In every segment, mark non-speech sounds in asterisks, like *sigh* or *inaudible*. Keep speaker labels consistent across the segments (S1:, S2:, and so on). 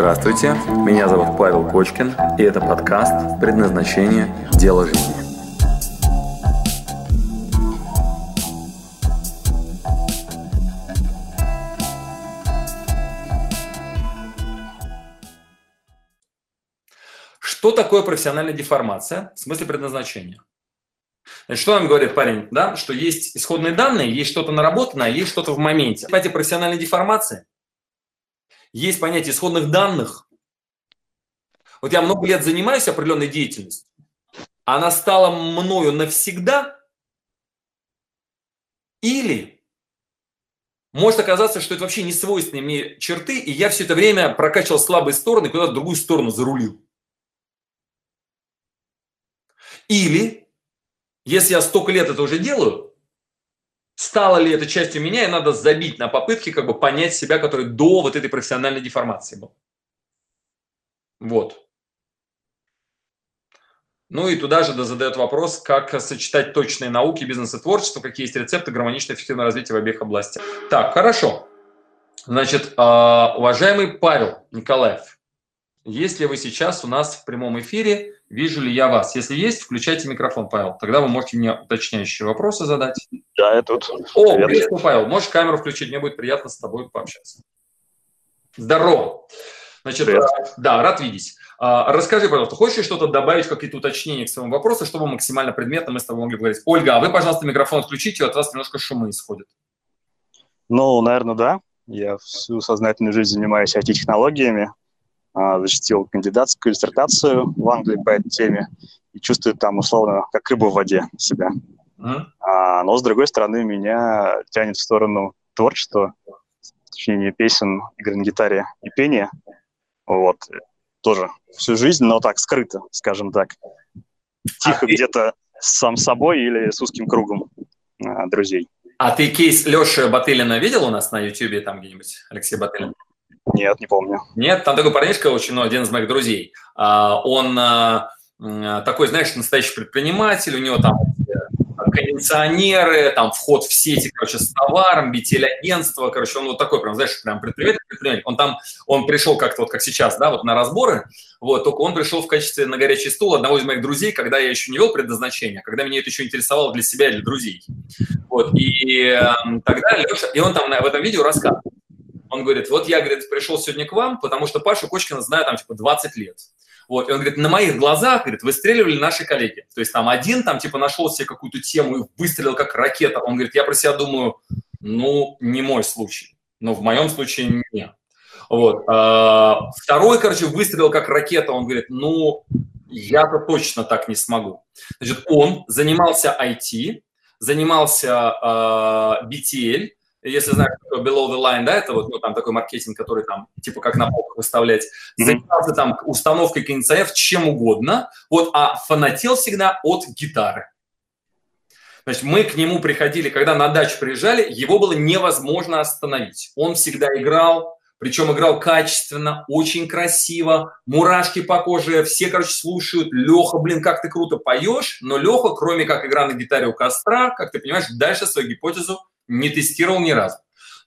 S1: Здравствуйте, меня зовут Павел Кочкин, и это подкаст «Предназначение. Дело жизни».
S2: Что такое профессиональная деформация в смысле предназначения? Значит, что нам говорит парень? Да? Что есть исходные данные, есть что-то наработанное, есть что-то в моменте. Кстати, профессиональной деформации есть понятие исходных данных. Вот я много лет занимаюсь определенной деятельностью, она стала мною навсегда, или может оказаться, что это вообще не свойственные мне черты, и я все это время прокачивал слабые стороны, куда-то в другую сторону зарулил. Или, если я столько лет это уже делаю, стало ли это частью меня, и надо забить на попытки как бы понять себя, который до вот этой профессиональной деформации был. Вот. Ну и туда же задает вопрос, как сочетать точные науки, бизнес и творчество, какие есть рецепты гармоничного эффективного развития в обеих областях. Так, хорошо. Значит, а, уважаемый Павел Николаев, если вы сейчас у нас в прямом эфире, вижу ли я вас? Если есть, включайте микрофон, Павел. Тогда вы можете мне уточняющие вопросы задать.
S3: Да, я тут.
S2: О, приветствую, Павел. Можешь камеру включить, мне будет приятно с тобой пообщаться. Здорово. Значит, Привет. да, рад видеть. А, расскажи, пожалуйста, хочешь что-то добавить, какие-то уточнения к своему вопросу, чтобы максимально предметно мы с тобой могли говорить? Ольга, а вы, пожалуйста, микрофон включите, от вас немножко шумы исходят.
S3: Ну, наверное, да. Я всю сознательную жизнь занимаюсь IT-технологиями, защитил кандидатскую диссертацию в Англии по этой теме и чувствую там условно как рыба в воде себя. Mm-hmm. А, но с другой стороны меня тянет в сторону творчества, сочинения песен, игры на гитаре и пения. Вот. Тоже всю жизнь, но так, скрыто, скажем так. Тихо а где-то сам собой или с узким кругом а, друзей.
S2: А ты кейс Леши Батылина видел у нас на YouTube там где-нибудь, Алексей Батылин?
S3: Нет, не помню.
S2: Нет, там такой парнишка очень, ну, один из моих друзей. А, он а, такой, знаешь, настоящий предприниматель, у него там кондиционеры, там вход в сети, короче, с товаром, BTL-агентство, короче, он вот такой прям, знаешь, прям предприниматель, предприниматель. Он там, он пришел как-то вот как сейчас, да, вот на разборы, вот, только он пришел в качестве на горячий стул одного из моих друзей, когда я еще не вел предназначение, когда меня это еще интересовало для себя и для друзей. Вот, и э, тогда Леша, и он там в этом видео рассказывает, он говорит, вот я, говорит, пришел сегодня к вам, потому что Пашу Кочкина знаю там типа 20 лет. Вот, и он говорит, на моих глазах, говорит, выстреливали наши коллеги. То есть там один там типа нашел себе какую-то тему и выстрелил как ракета. Он говорит, я про себя думаю, ну, не мой случай. Но в моем случае нет. Вот. А, второй, короче, выстрелил как ракета. Он говорит, ну, я-то точно так не смогу. Значит, он занимался IT, занимался BTL, если знаешь, что below the line, да, это вот, ну, там такой маркетинг, который там, типа, как на полку выставлять, занимался там установкой кондиционеров, чем угодно, вот, а фанател всегда от гитары. Значит, мы к нему приходили, когда на дачу приезжали, его было невозможно остановить. Он всегда играл, причем играл качественно, очень красиво, мурашки по коже, все, короче, слушают. Леха, блин, как ты круто поешь, но Леха, кроме как игра на гитаре у костра, как ты понимаешь, дальше свою гипотезу не тестировал ни разу.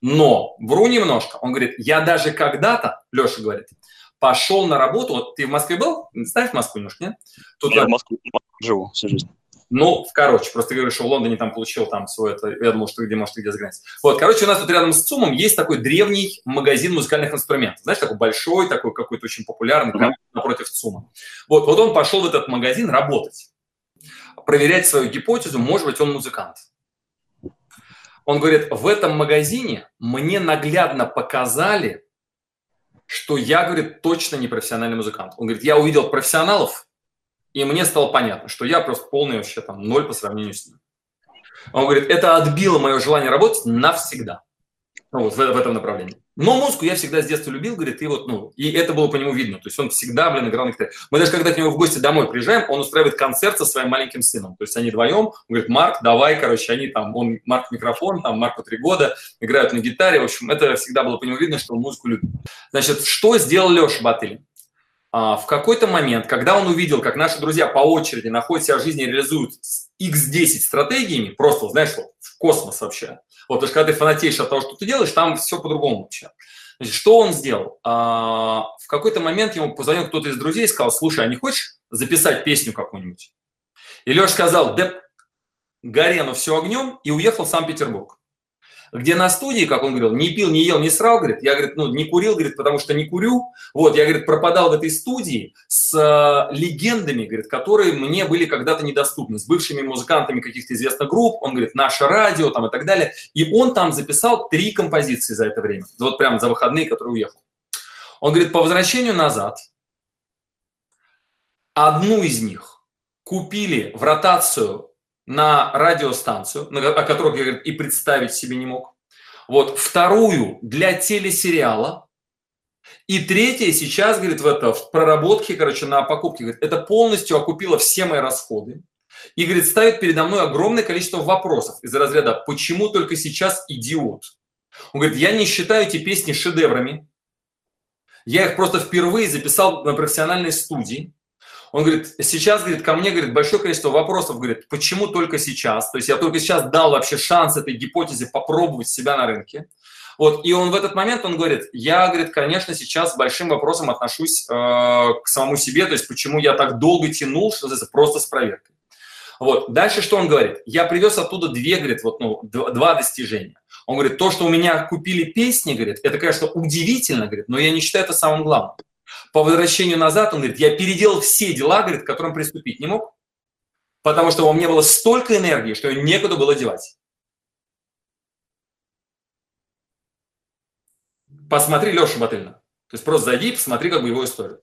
S2: Но, вру немножко, он говорит, я даже когда-то, Леша говорит, пошел на работу, вот ты в Москве был? В Москву немножко, нет?
S3: Тут я, в Москве, в Москве живу всю жизнь.
S2: Ну, короче, просто ты говоришь, что в Лондоне там получил там свой это, я думал, что где, может, где за границей. Вот, короче, у нас тут рядом с ЦУМом есть такой древний магазин музыкальных инструментов. Знаешь, такой большой, такой какой-то очень популярный, mm-hmm. напротив ЦУМа. Вот, вот он пошел в этот магазин работать, проверять свою гипотезу, может быть, он музыкант. Он говорит, в этом магазине мне наглядно показали, что я, говорит, точно не профессиональный музыкант. Он говорит, я увидел профессионалов, и мне стало понятно, что я просто полный вообще там ноль по сравнению с ним. Он говорит, это отбило мое желание работать навсегда. Ну, вот в, в этом направлении. Но музыку я всегда с детства любил, говорит, и вот, ну, и это было по нему видно. То есть он всегда, блин, играл на гитаре. Мы даже когда к нему в гости домой приезжаем, он устраивает концерт со своим маленьким сыном. То есть они вдвоем, он говорит, Марк, давай, короче, они там, он, Марк микрофон, там, Марку три года, играют на гитаре. В общем, это всегда было по нему видно, что он музыку любит. Значит, что сделал Леша Батылин? А, в какой-то момент, когда он увидел, как наши друзья по очереди находят себя в жизни и реализуют X10 стратегиями, просто, знаешь, вот, в космос вообще, вот, потому что когда ты фанатеешь от того, что ты делаешь, там все по-другому вообще. Значит, что он сделал? А, в какой-то момент ему позвонил кто-то из друзей и сказал, слушай, а не хочешь записать песню какую-нибудь? И Леша сказал, да горе, но все огнем, и уехал в Санкт-Петербург где на студии, как он говорил, не пил, не ел, не срал, говорит, я, говорит, ну, не курил, говорит, потому что не курю. Вот, я, говорит, пропадал в этой студии с э, легендами, говорит, которые мне были когда-то недоступны, с бывшими музыкантами каких-то известных групп, он говорит, наше радио там и так далее. И он там записал три композиции за это время, вот прямо за выходные, которые уехал. Он говорит, по возвращению назад одну из них купили в ротацию на радиостанцию, о которой я и представить себе не мог. Вот вторую для телесериала. И третья сейчас, говорит, в, это, в проработке, короче, на покупке, говорит, это полностью окупило все мои расходы. И, говорит, ставит передо мной огромное количество вопросов из разряда «Почему только сейчас идиот?» Он говорит, я не считаю эти песни шедеврами. Я их просто впервые записал на профессиональной студии. Он говорит, сейчас, говорит, ко мне, говорит, большое количество вопросов, говорит, почему только сейчас? То есть я только сейчас дал вообще шанс этой гипотезе попробовать себя на рынке. Вот, и он в этот момент, он говорит, я, говорит, конечно, сейчас с большим вопросом отношусь э, к самому себе, то есть почему я так долго тянул, что это просто с проверкой. Вот, дальше что он говорит? Я привез оттуда две, говорит, вот, ну, два достижения. Он говорит, то, что у меня купили песни, говорит, это, конечно, удивительно, говорит, но я не считаю это самым главным. По возвращению назад он говорит, я переделал все дела, говорит, к которым приступить не мог, потому что у меня было столько энергии, что ее некуда было девать. Посмотри Лешу Батыльна. То есть просто зайди и посмотри как бы его историю.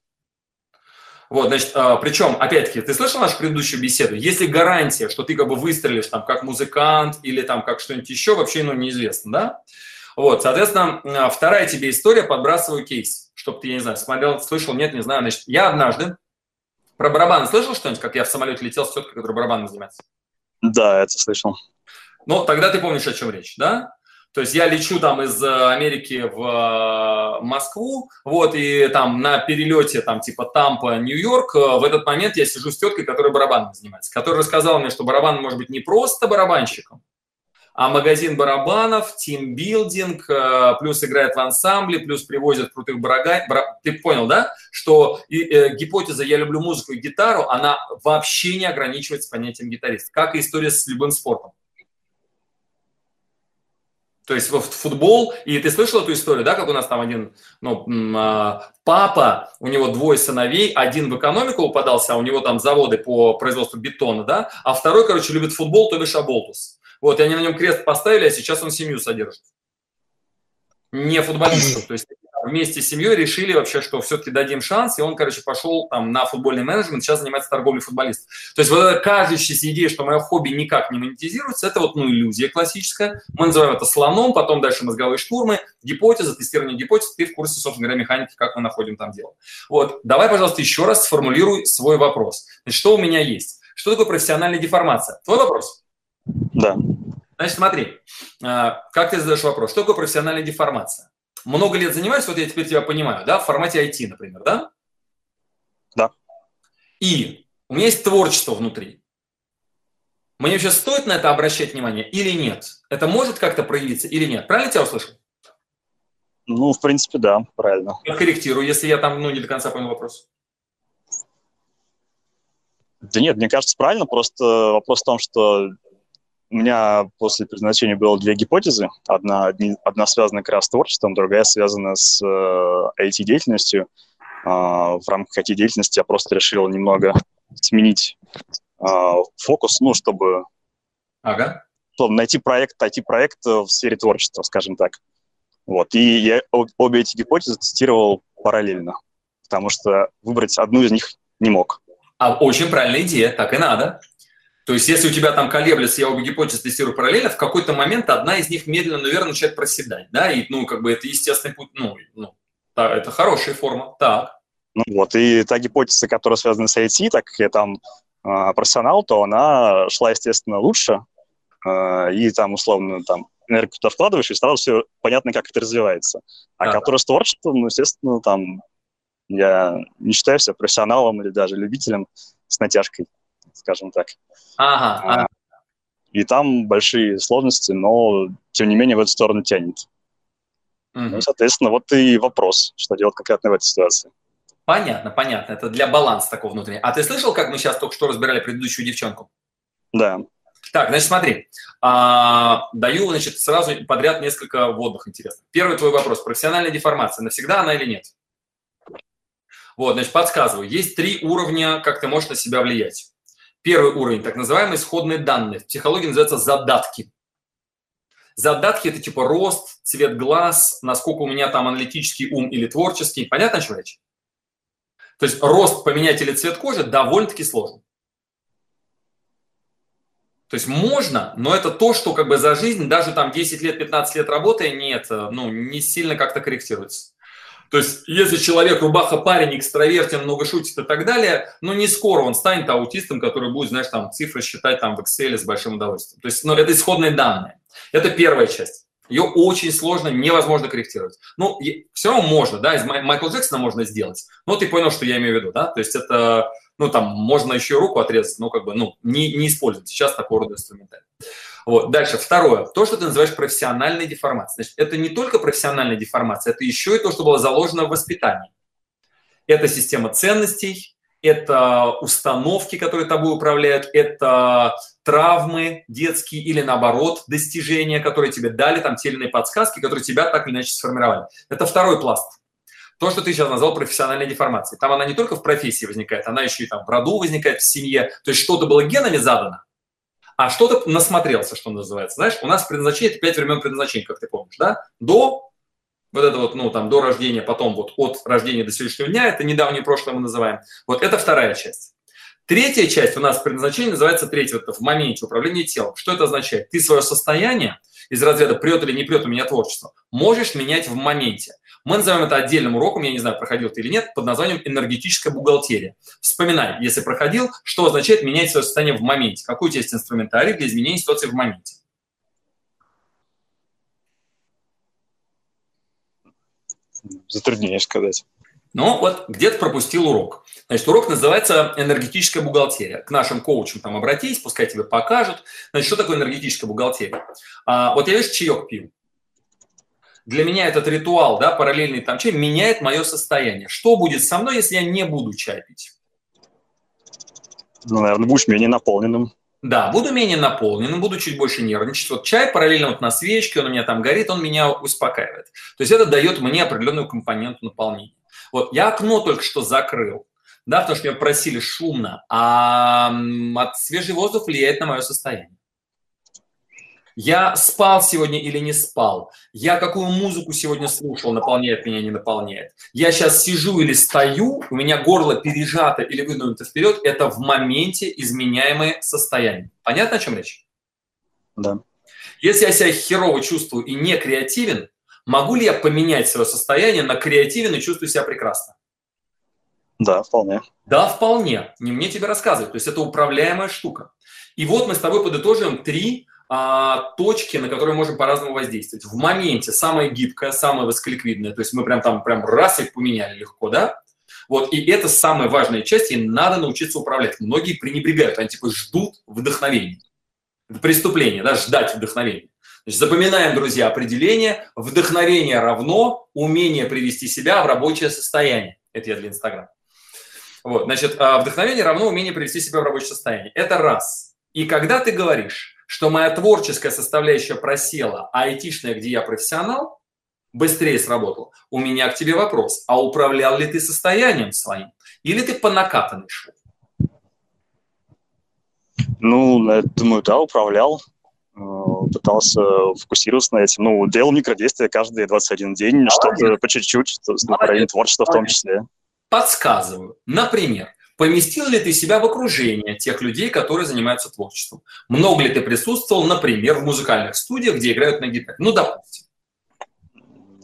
S2: Вот, значит, а, причем, опять-таки, ты слышал нашу предыдущую беседу? Есть ли гарантия, что ты как бы выстрелишь там как музыкант или там как что-нибудь еще, вообще, ну, неизвестно, да? Вот, соответственно, а, вторая тебе история, подбрасываю кейс, чтобы ты, я не знаю, смотрел, слышал, нет, не знаю. Значит, я однажды про барабаны слышал что-нибудь, как я в самолете летел с теткой, которая барабанами занимается?
S3: Да, это слышал.
S2: Ну, тогда ты помнишь, о чем речь, да? То есть я лечу там из э, Америки в э, Москву, вот, и там на перелете, там, типа Тампа, Нью-Йорк, э, в этот момент я сижу с теткой, которая барабанами занимается, которая рассказала мне, что барабан может быть не просто барабанщиком, а магазин барабанов, тимбилдинг, э, плюс играет в ансамбле, плюс привозят крутых барага... Ты понял, да? Что и, э, гипотеза «я люблю музыку и гитару», она вообще не ограничивается понятием гитарист, как и история с любым спортом. То есть вот футбол, и ты слышал эту историю, да, как у нас там один, ну, а, папа, у него двое сыновей, один в экономику упадался, а у него там заводы по производству бетона, да, а второй, короче, любит футбол, то бишь Аболтус. Вот, и они на нем крест поставили, а сейчас он семью содержит. Не футболистов. То есть вместе с семьей решили вообще, что все-таки дадим шанс, и он, короче, пошел там на футбольный менеджмент, сейчас занимается торговлей футболистов. То есть вот эта кажущаяся идея, что мое хобби никак не монетизируется, это вот, ну, иллюзия классическая. Мы называем это слоном, потом дальше мозговые штурмы, гипотеза, тестирование гипотез, ты в курсе, собственно говоря, механики, как мы находим там дело. Вот, давай, пожалуйста, еще раз сформулируй свой вопрос. Значит, что у меня есть? Что такое профессиональная деформация? Твой вопрос?
S3: Да.
S2: Значит, смотри, а, как ты задаешь вопрос, что такое профессиональная деформация? Много лет занимаюсь, вот я теперь тебя понимаю, да, в формате IT, например, да?
S3: Да.
S2: И у меня есть творчество внутри. Мне вообще стоит на это обращать внимание или нет? Это может как-то проявиться или нет? Правильно тебя услышал?
S3: Ну, в принципе, да, правильно.
S2: Я корректирую, если я там ну, не до конца понял вопрос.
S3: Да нет, мне кажется, правильно. Просто вопрос в том, что у меня после предназначения было две гипотезы. Одна, одна связана как раз с творчеством, другая связана с э, IT-деятельностью. Э, в рамках IT-деятельности я просто решил немного сменить э, фокус, ну, чтобы,
S2: ага.
S3: чтобы найти проект, IT-проект в сфере творчества, скажем так. Вот. И я обе эти гипотезы тестировал параллельно, потому что выбрать одну из них не мог.
S2: А очень правильная идея, так и надо. То есть, если у тебя там колеблется, я обе гипотезы тестирую параллельно, в какой-то момент одна из них медленно, наверное, начинает проседать, да, и, ну, как бы это естественный путь, ну, ну да, это хорошая форма, так.
S3: Ну вот, и та гипотеза, которая связана с IT, так как я там э, профессионал, то она шла, естественно, лучше, э, и там, условно, там, энергию туда вкладываешь, и сразу все понятно, как это развивается. А да. которая с творчеством, ну, естественно, там, я не считаю себя профессионалом или даже любителем с натяжкой скажем так.
S2: Ага, а, ага.
S3: И там большие сложности, но тем не менее в эту сторону тянет.
S2: Угу.
S3: Угу. Ну, соответственно, вот и вопрос, что делать конкретно в этой ситуации.
S2: Понятно, понятно. Это для баланса такого внутреннего. А ты слышал, как мы сейчас только что разбирали предыдущую девчонку?
S3: Да.
S2: Так, значит, смотри. А, даю, значит, сразу подряд несколько вводных интересных. Первый твой вопрос. Профессиональная деформация. Навсегда она или нет? Вот, значит, подсказываю. Есть три уровня, как ты можешь на себя влиять. Первый уровень, так называемые исходные данные. В психологии называется задатки. Задатки – это типа рост, цвет глаз, насколько у меня там аналитический ум или творческий. Понятно, о чем речь? То есть рост поменять или цвет кожи довольно-таки сложно. То есть можно, но это то, что как бы за жизнь, даже там 10 лет, 15 лет работы, нет, ну, не сильно как-то корректируется. То есть, если человек рубаха парень, экстравертен, много шутит и так далее, ну, не скоро он станет аутистом, который будет, знаешь, там цифры считать там в Excel с большим удовольствием. То есть, ну, это исходные данные. Это первая часть. Ее очень сложно, невозможно корректировать. Ну, все равно можно, да, из Майкла Джексона можно сделать. Но ты понял, что я имею в виду, да? То есть это, ну, там, можно еще руку отрезать, но как бы, ну, не, не использовать сейчас такого рода инструментарий. Вот. Дальше, второе. То, что ты называешь профессиональной деформацией. Значит, это не только профессиональная деформация, это еще и то, что было заложено в воспитании. Это система ценностей, это установки, которые тобой управляют, это травмы детские или наоборот достижения, которые тебе дали, там те или иные подсказки, которые тебя так или иначе сформировали. Это второй пласт. То, что ты сейчас назвал профессиональной деформацией. Там она не только в профессии возникает, она еще и там в роду возникает, в семье. То есть что-то было генами задано, а что-то насмотрелся, что называется. Знаешь, у нас предназначение – это пять времен предназначения, как ты помнишь, да? До вот это вот, ну, там, до рождения, потом вот от рождения до сегодняшнего дня, это недавнее прошлое мы называем. Вот это вторая часть. Третья часть у нас предназначение называется третья, вот в моменте управления телом. Что это означает? Ты свое состояние из разряда прет или не прет у меня творчество, можешь менять в моменте. Мы называем это отдельным уроком, я не знаю, проходил ты или нет, под названием энергетическая бухгалтерия. Вспоминай, если проходил, что означает менять свое состояние в моменте. Какой у тебя есть инструментарий для изменения ситуации в моменте?
S3: Затрудняешь сказать.
S2: Ну, вот где-то пропустил урок. Значит, урок называется «Энергетическая бухгалтерия». К нашим коучам там обратись, пускай тебе покажут. Значит, что такое энергетическая бухгалтерия? А, вот я, видишь, чаек пью. Для меня этот ритуал, да, параллельный там чай, меняет мое состояние. Что будет со мной, если я не буду чай пить?
S3: Ну, наверное, будешь менее наполненным.
S2: Да, буду менее наполненным, буду чуть больше нервничать. Вот чай параллельно вот на свечке, он у меня там горит, он меня успокаивает. То есть это дает мне определенную компоненту наполнения. Вот я окно только что закрыл, да, потому что меня просили шумно, а от свежий воздух влияет на мое состояние. Я спал сегодня или не спал? Я какую музыку сегодня слушал, наполняет меня, не наполняет? Я сейчас сижу или стою, у меня горло пережато или выдвинуто вперед, это в моменте изменяемое состояние. Понятно, о чем речь?
S3: Да.
S2: Если я себя херово чувствую и не креативен, могу ли я поменять свое состояние на креативен и чувствую себя прекрасно?
S3: Да, вполне.
S2: Да, вполне. Не мне тебе рассказывать. То есть это управляемая штука. И вот мы с тобой подытоживаем три а, точки, на которые можем по-разному воздействовать. В моменте самое гибкое, самое высоколиквидное, то есть мы прям там прям раз их поменяли легко, да? Вот, и это самая важная часть, и надо научиться управлять. Многие пренебрегают, они типа ждут вдохновения. Это преступление, да, ждать вдохновения. Значит, запоминаем, друзья, определение. Вдохновение равно умение привести себя в рабочее состояние. Это я для Инстаграма. Вот, значит, а, вдохновение равно умение привести себя в рабочее состояние. Это раз. И когда ты говоришь, что моя творческая составляющая просела, а айтишная, где я профессионал, быстрее сработал. У меня к тебе вопрос. А управлял ли ты состоянием своим? Или ты по накатанной шел?
S3: Ну, я думаю, да, управлял. Э, пытался фокусироваться на этим. Ну, делал микродействия каждый 21 день, что-то по чуть-чуть, направление творчества в том числе.
S2: Подсказываю. Например, Поместил ли ты себя в окружение тех людей, которые занимаются творчеством? Много ли ты присутствовал, например, в музыкальных студиях, где играют на гитаре? Ну, допустим.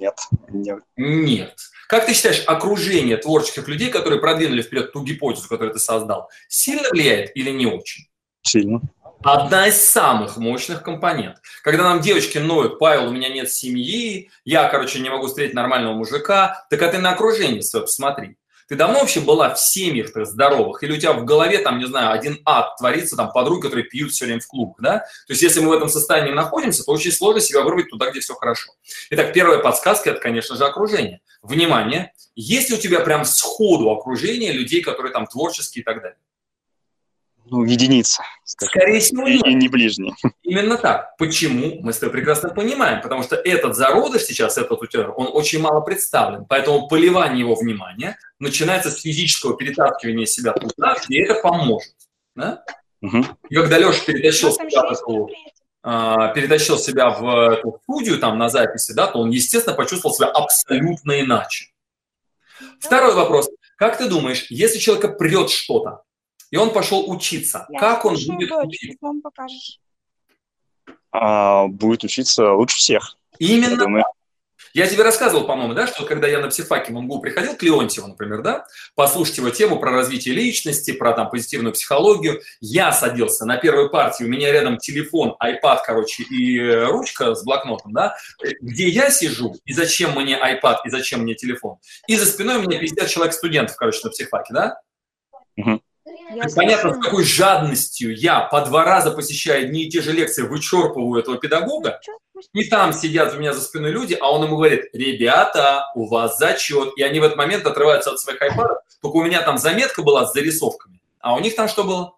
S3: Нет. Нет.
S2: Нет. Как ты считаешь, окружение творческих людей, которые продвинули вперед ту гипотезу, которую ты создал, сильно влияет или не очень?
S3: Сильно.
S2: Одна из самых мощных компонентов. Когда нам девочки ноют, Павел, у меня нет семьи, я, короче, не могу встретить нормального мужика, так а ты на окружение свое посмотри. Ты давно вообще была в семьях-то здоровых? Или у тебя в голове, там, не знаю, один ад творится, там, подруги, которые пьют все время в клуб, да? То есть, если мы в этом состоянии находимся, то очень сложно себя вырвать туда, где все хорошо. Итак, первая подсказка – это, конечно же, окружение. Внимание, есть ли у тебя прям сходу окружение людей, которые там творческие и так далее?
S3: Ну, единица.
S2: Скорее всего, нет.
S3: И не ближний.
S2: Именно так. Почему? Мы с тобой прекрасно понимаем. Потому что этот зародыш сейчас, этот утер, он очень мало представлен. Поэтому поливание его внимания начинается с физического перетаскивания себя туда, где это поможет. Да? Угу. И когда Леша перетащил себя, в эту, а, перетащил себя в эту студию там на записи, да, то он, естественно, почувствовал себя абсолютно иначе. Второй вопрос. Как ты думаешь, если человека прет что-то, и он пошел учиться. Я как он будет дочь, учиться? Вам покажешь.
S3: А, будет учиться лучше всех.
S2: Именно. Я, я тебе рассказывал, по-моему, да, что когда я на психфаке в МГУ приходил к Леонтьеву, например, да, послушать его тему про развитие личности, про там позитивную психологию, я садился на первой партии, у меня рядом телефон, iPad, короче, и ручка с блокнотом, да, где я сижу, и зачем мне iPad, и зачем мне телефон. И за спиной у меня 50 человек студентов, короче, на психфаке, да. Угу. Я Понятно, с какой жадностью я по два раза посещая одни и те же лекции, вычерпываю этого педагога, и там сидят у меня за спиной люди, а он ему говорит, ребята, у вас зачет. И они в этот момент отрываются от своих айпадов. Только у меня там заметка была с зарисовками. А у них там что было?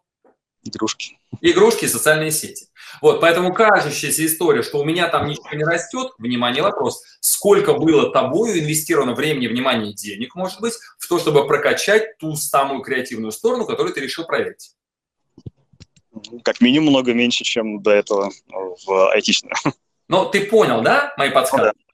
S3: Игрушки.
S2: Игрушки и социальные сети. Вот, поэтому кажущаяся история, что у меня там ничего не растет, внимание, вопрос, сколько было тобою инвестировано времени, внимания и денег, может быть, в то, чтобы прокачать ту самую креативную сторону, которую ты решил проверить?
S3: Как минимум много меньше, чем до этого в айтишном.
S2: Но ты понял, да, мои подсказки? Ну, да.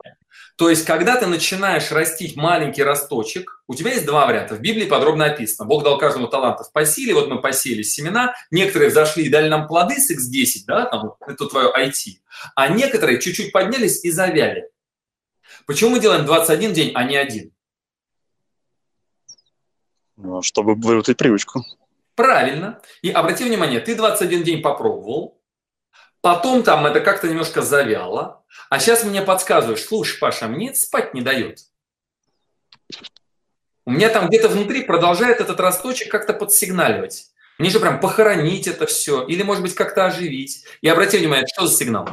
S2: То есть, когда ты начинаешь растить маленький росточек, у тебя есть два варианта. В Библии подробно описано. Бог дал каждому талантов по силе. Вот мы посеяли семена. Некоторые взошли и дали нам плоды с X10, да, там, это твое IT. А некоторые чуть-чуть поднялись и завяли. Почему мы делаем 21 день, а не один?
S3: Ну, чтобы выработать привычку.
S2: Правильно. И обрати внимание, ты 21 день попробовал, Потом там это как-то немножко завяло. А сейчас мне подсказываешь, слушай, Паша, мне спать не дает. У меня там где-то внутри продолжает этот росточек как-то подсигналивать. Мне же прям похоронить это все, или, может быть, как-то оживить. И обрати внимание, что за сигнал?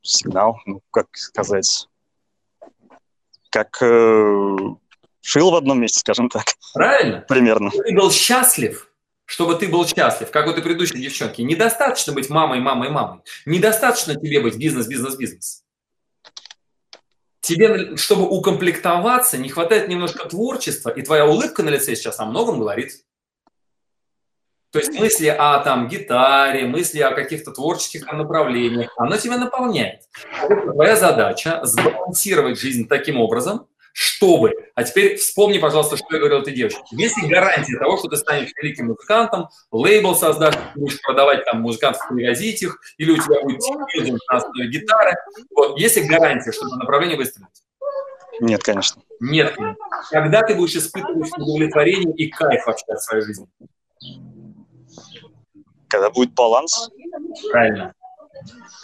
S3: Сигнал, ну, как сказать, как э, шил в одном месте, скажем так.
S2: Правильно.
S3: Примерно.
S2: Ты был счастлив, чтобы ты был счастлив, как вот и предыдущей девчонки. Недостаточно быть мамой, мамой, мамой. Недостаточно тебе быть бизнес, бизнес, бизнес. Тебе, чтобы укомплектоваться, не хватает немножко творчества, и твоя улыбка на лице сейчас о многом говорит. То есть мысли о там гитаре, мысли о каких-то творческих направлениях, оно тебя наполняет. Твоя задача сбалансировать жизнь таким образом, чтобы... А теперь вспомни, пожалуйста, что я говорил этой девочке. Есть ли гарантия того, что ты станешь великим музыкантом, лейбл создашь, будешь продавать там музыкантов, привозить их, или у тебя будет основе гитары. Вот. Есть ли гарантия, что это направление выстрелит?
S3: Нет, конечно.
S2: Нет. Когда ты будешь испытывать удовлетворение и кайф вообще от своей жизни?
S3: Когда будет баланс.
S2: Правильно.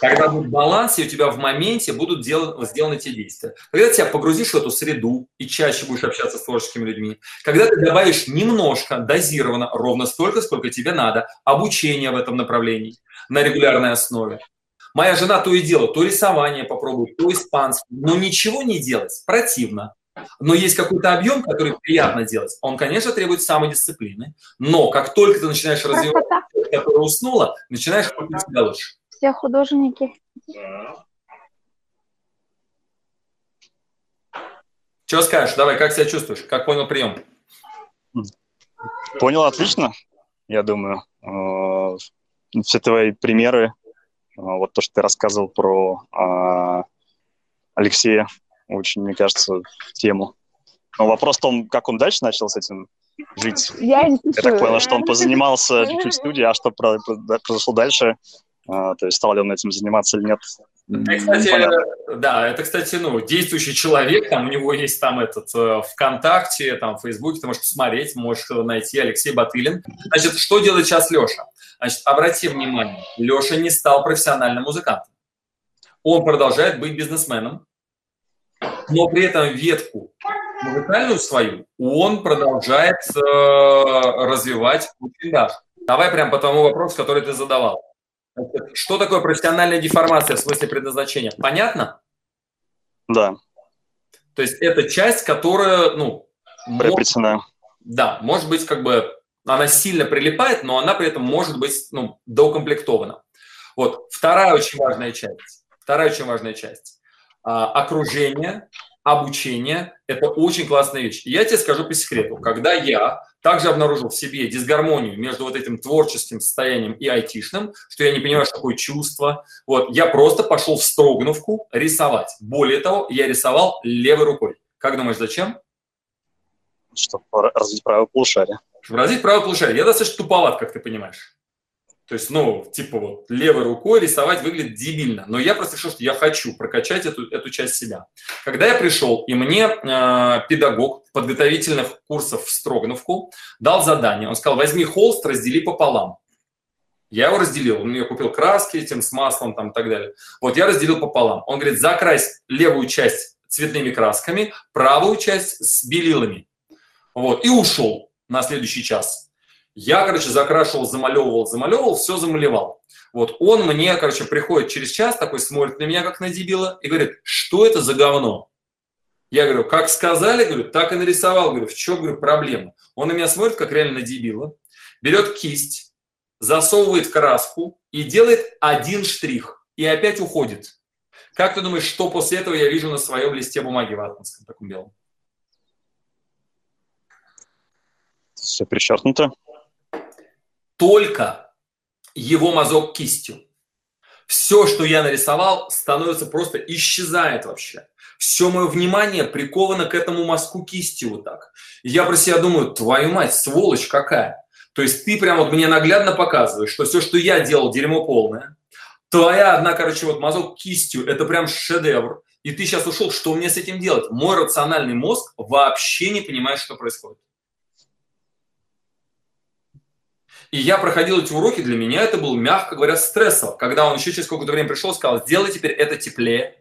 S2: Когда будет баланс, и у тебя в моменте будут дел, сделаны те действия. Когда ты себя погрузишь в эту среду и чаще будешь общаться с творческими людьми, когда ты добавишь немножко, дозированно, ровно столько, сколько тебе надо, обучение в этом направлении на регулярной основе. Моя жена то и делает, то рисование попробует, то испанский, но ничего не делать противно. Но есть какой-то объем, который приятно делать. Он, конечно, требует самодисциплины, но как только ты начинаешь развивать, которая уснула, начинаешь крутить себя лучше
S4: все художники.
S2: Что скажешь? Давай, как себя чувствуешь? Как понял прием?
S3: Понял отлично, я думаю. Э, все твои примеры, э, вот то, что ты рассказывал про э, Алексея, очень, мне кажется, в тему. Но вопрос в том, как он дальше начал с этим жить. Я, не я так понял, что он позанимался *laughs* чуть-чуть в студии, а что произошло дальше, а, то есть стал ли он этим заниматься или нет.
S2: Это, кстати, да, это, кстати, ну, действующий человек, там у него есть там этот э, ВКонтакте, там в Фейсбуке, ты можешь посмотреть, можешь найти Алексей Батылин. Значит, что делает сейчас Леша? Значит, обрати внимание, Леша не стал профессиональным музыкантом. Он продолжает быть бизнесменом, но при этом ветку музыкальную свою он продолжает э, развивать очень даже. Давай прям по тому вопросу, который ты задавал. Что такое профессиональная деформация в смысле предназначения? Понятно?
S3: Да.
S2: То есть это часть, которая, ну...
S3: Приобретена. Может,
S2: да, может быть, как бы она сильно прилипает, но она при этом может быть ну, доукомплектована. Вот вторая очень важная часть. Вторая очень важная часть. А, окружение, обучение – это очень классная вещь. И я тебе скажу по секрету. Когда я также обнаружил в себе дисгармонию между вот этим творческим состоянием и айтишным, что я не понимаю, что такое чувство, вот, я просто пошел в Строгановку рисовать. Более того, я рисовал левой рукой. Как думаешь, зачем?
S3: Чтобы развить правое полушарие.
S2: Чтобы развить правое полушарие. Я достаточно туповат, как ты понимаешь. То есть, ну, типа вот левой рукой рисовать выглядит дебильно. Но я просто решил, что я хочу прокачать эту, эту часть себя. Когда я пришел, и мне э, педагог подготовительных курсов в Строгановку дал задание. Он сказал, возьми холст, раздели пополам. Я его разделил. Он мне купил краски этим с маслом там и так далее. Вот я разделил пополам. Он говорит, закрась левую часть цветными красками, правую часть с белилами. Вот, и ушел на следующий час. Я, короче, закрашивал, замалевывал, замалевывал, все замалевал. Вот он мне, короче, приходит через час, такой смотрит на меня, как на дебила, и говорит, что это за говно? Я говорю, как сказали, говорю, так и нарисовал. Говорю, в чем, говорю, проблема? Он на меня смотрит, как реально дебила, берет кисть, засовывает краску и делает один штрих. И опять уходит. Как ты думаешь, что после этого я вижу на своем листе бумаги ватманском, таком белом?
S3: Все перечеркнуто
S2: только его мазок кистью. Все, что я нарисовал, становится просто исчезает вообще. Все мое внимание приковано к этому мазку кистью вот так. Я про себя думаю, твою мать, сволочь какая. То есть ты прям вот мне наглядно показываешь, что все, что я делал, дерьмо полное. Твоя одна, короче, вот мазок кистью, это прям шедевр. И ты сейчас ушел, что мне с этим делать? Мой рациональный мозг вообще не понимает, что происходит. И я проходил эти уроки, для меня это был, мягко говоря, стрессово. Когда он еще через какое-то время пришел сказал, сделай теперь это теплее,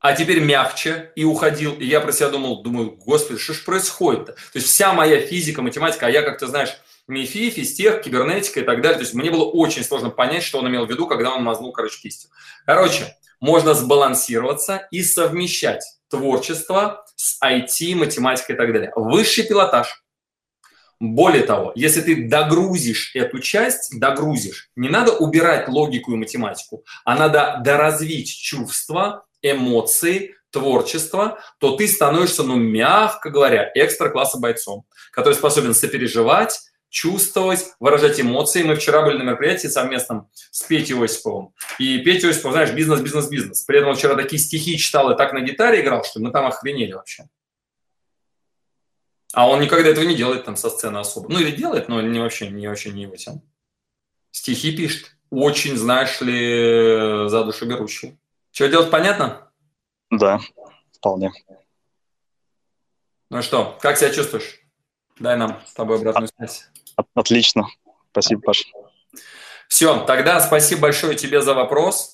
S2: а теперь мягче, и уходил. И я про себя думал, думаю, господи, что ж происходит-то? То есть вся моя физика, математика, а я, как ты знаешь, МИФИ, физтех, кибернетика и так далее. То есть мне было очень сложно понять, что он имел в виду, когда он мазнул, короче, кистью. Короче, можно сбалансироваться и совмещать творчество с IT, математикой и так далее. Высший пилотаж – более того, если ты догрузишь эту часть, догрузишь, не надо убирать логику и математику, а надо доразвить чувства, эмоции, творчество, то ты становишься, ну, мягко говоря, экстра-класса бойцом, который способен сопереживать, чувствовать, выражать эмоции. Мы вчера были на мероприятии совместном с Петей Осиповым. И Петя Осипов, знаешь, бизнес, бизнес, бизнес. При этом он вчера такие стихи читал и так на гитаре играл, что мы там охренели вообще. А он никогда этого не делает там со сцены особо. Ну или делает, но не вообще не, вообще не его тем. Стихи пишет. Очень, знаешь ли, за душу берущий. Что делать, понятно?
S3: Да, вполне.
S2: Ну что, как себя чувствуешь? Дай нам с тобой обратную связь.
S3: Отлично. Спасибо, Паша.
S2: Все, тогда спасибо большое тебе за вопрос.